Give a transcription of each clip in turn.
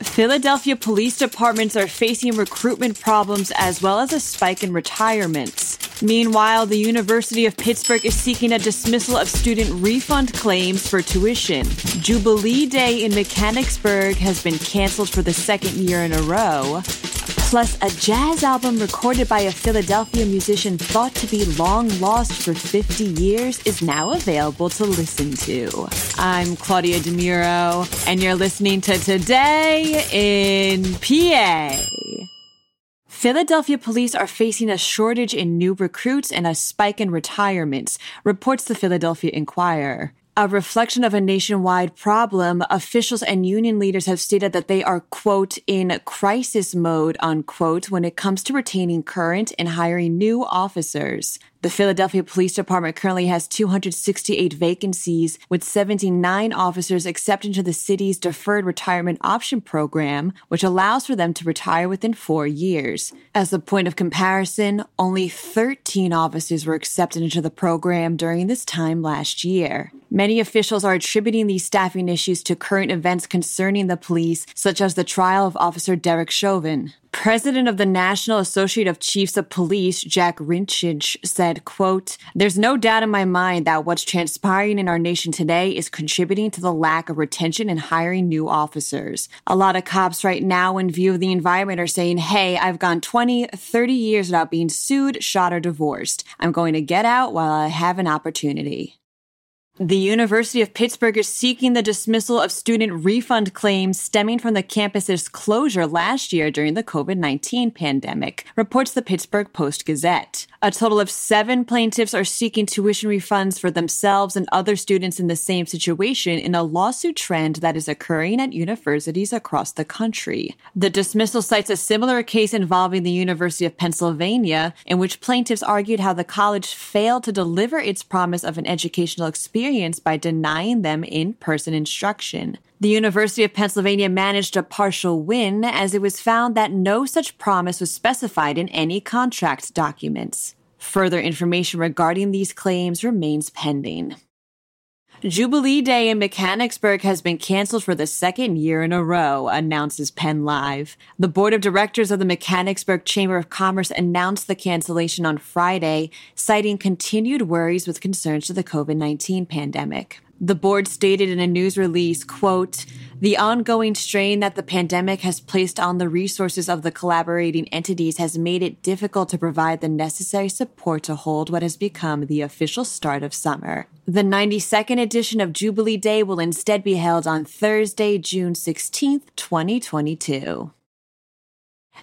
Philadelphia police departments are facing recruitment problems as well as a spike in retirements. Meanwhile, the University of Pittsburgh is seeking a dismissal of student refund claims for tuition. Jubilee Day in Mechanicsburg has been canceled for the second year in a row. Plus, a jazz album recorded by a Philadelphia musician thought to be long lost for 50 years is now available to listen to. I'm Claudia DeMuro, and you're listening to Today in PA. Philadelphia police are facing a shortage in new recruits and a spike in retirements, reports the Philadelphia Inquirer a reflection of a nationwide problem, officials and union leaders have stated that they are, quote, in crisis mode, unquote, when it comes to retaining current and hiring new officers. The Philadelphia Police Department currently has 268 vacancies, with 79 officers accepted into the city's deferred retirement option program, which allows for them to retire within four years. As a point of comparison, only 13 officers were accepted into the program during this time last year. Many officials are attributing these staffing issues to current events concerning the police, such as the trial of Officer Derek Chauvin. President of the National Associate of Chiefs of Police, Jack Rinchich, said, quote, There's no doubt in my mind that what's transpiring in our nation today is contributing to the lack of retention and hiring new officers. A lot of cops right now, in view of the environment, are saying, Hey, I've gone 20, 30 years without being sued, shot, or divorced. I'm going to get out while I have an opportunity. The University of Pittsburgh is seeking the dismissal of student refund claims stemming from the campus's closure last year during the COVID 19 pandemic, reports the Pittsburgh Post Gazette. A total of seven plaintiffs are seeking tuition refunds for themselves and other students in the same situation in a lawsuit trend that is occurring at universities across the country. The dismissal cites a similar case involving the University of Pennsylvania, in which plaintiffs argued how the college failed to deliver its promise of an educational experience experience by denying them in person instruction. The University of Pennsylvania managed a partial win as it was found that no such promise was specified in any contract documents. Further information regarding these claims remains pending. Jubilee Day in Mechanicsburg has been canceled for the second year in a row, announces Penn Live. The board of directors of the Mechanicsburg Chamber of Commerce announced the cancellation on Friday, citing continued worries with concerns to the COVID 19 pandemic. The board stated in a news release, quote, the ongoing strain that the pandemic has placed on the resources of the collaborating entities has made it difficult to provide the necessary support to hold what has become the official start of summer. The 92nd edition of Jubilee Day will instead be held on Thursday, June 16th, 2022.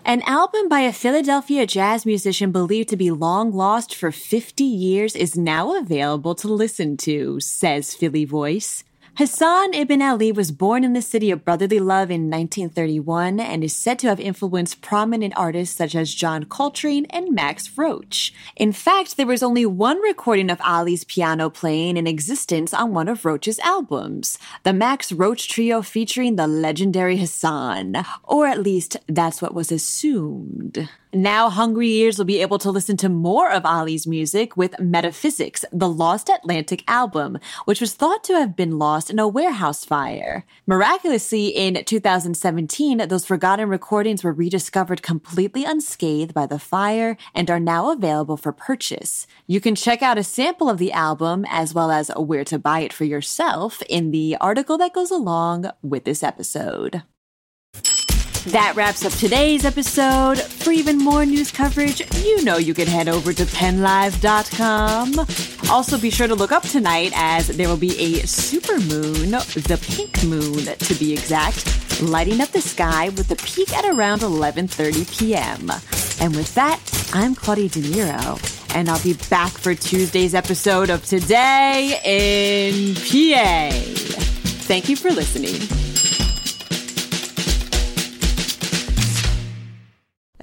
An album by a Philadelphia jazz musician believed to be long lost for 50 years is now available to listen to, says Philly Voice. Hassan ibn Ali was born in the city of brotherly love in 1931 and is said to have influenced prominent artists such as John Coltrane and Max Roach. In fact, there was only one recording of Ali's piano playing in existence on one of Roach's albums, the Max Roach Trio featuring the legendary Hassan. Or at least that's what was assumed. Now, hungry ears will be able to listen to more of Ali's music with Metaphysics, the Lost Atlantic album, which was thought to have been lost in a warehouse fire. Miraculously, in 2017, those forgotten recordings were rediscovered completely unscathed by the fire and are now available for purchase. You can check out a sample of the album as well as where to buy it for yourself in the article that goes along with this episode. That wraps up today's episode. For even more news coverage, you know you can head over to pennlive.com. Also, be sure to look up tonight as there will be a super moon, the pink moon to be exact, lighting up the sky with a peak at around 11:30 p.m. And with that, I'm Claudia DeMuro, and I'll be back for Tuesday's episode of Today in PA. Thank you for listening.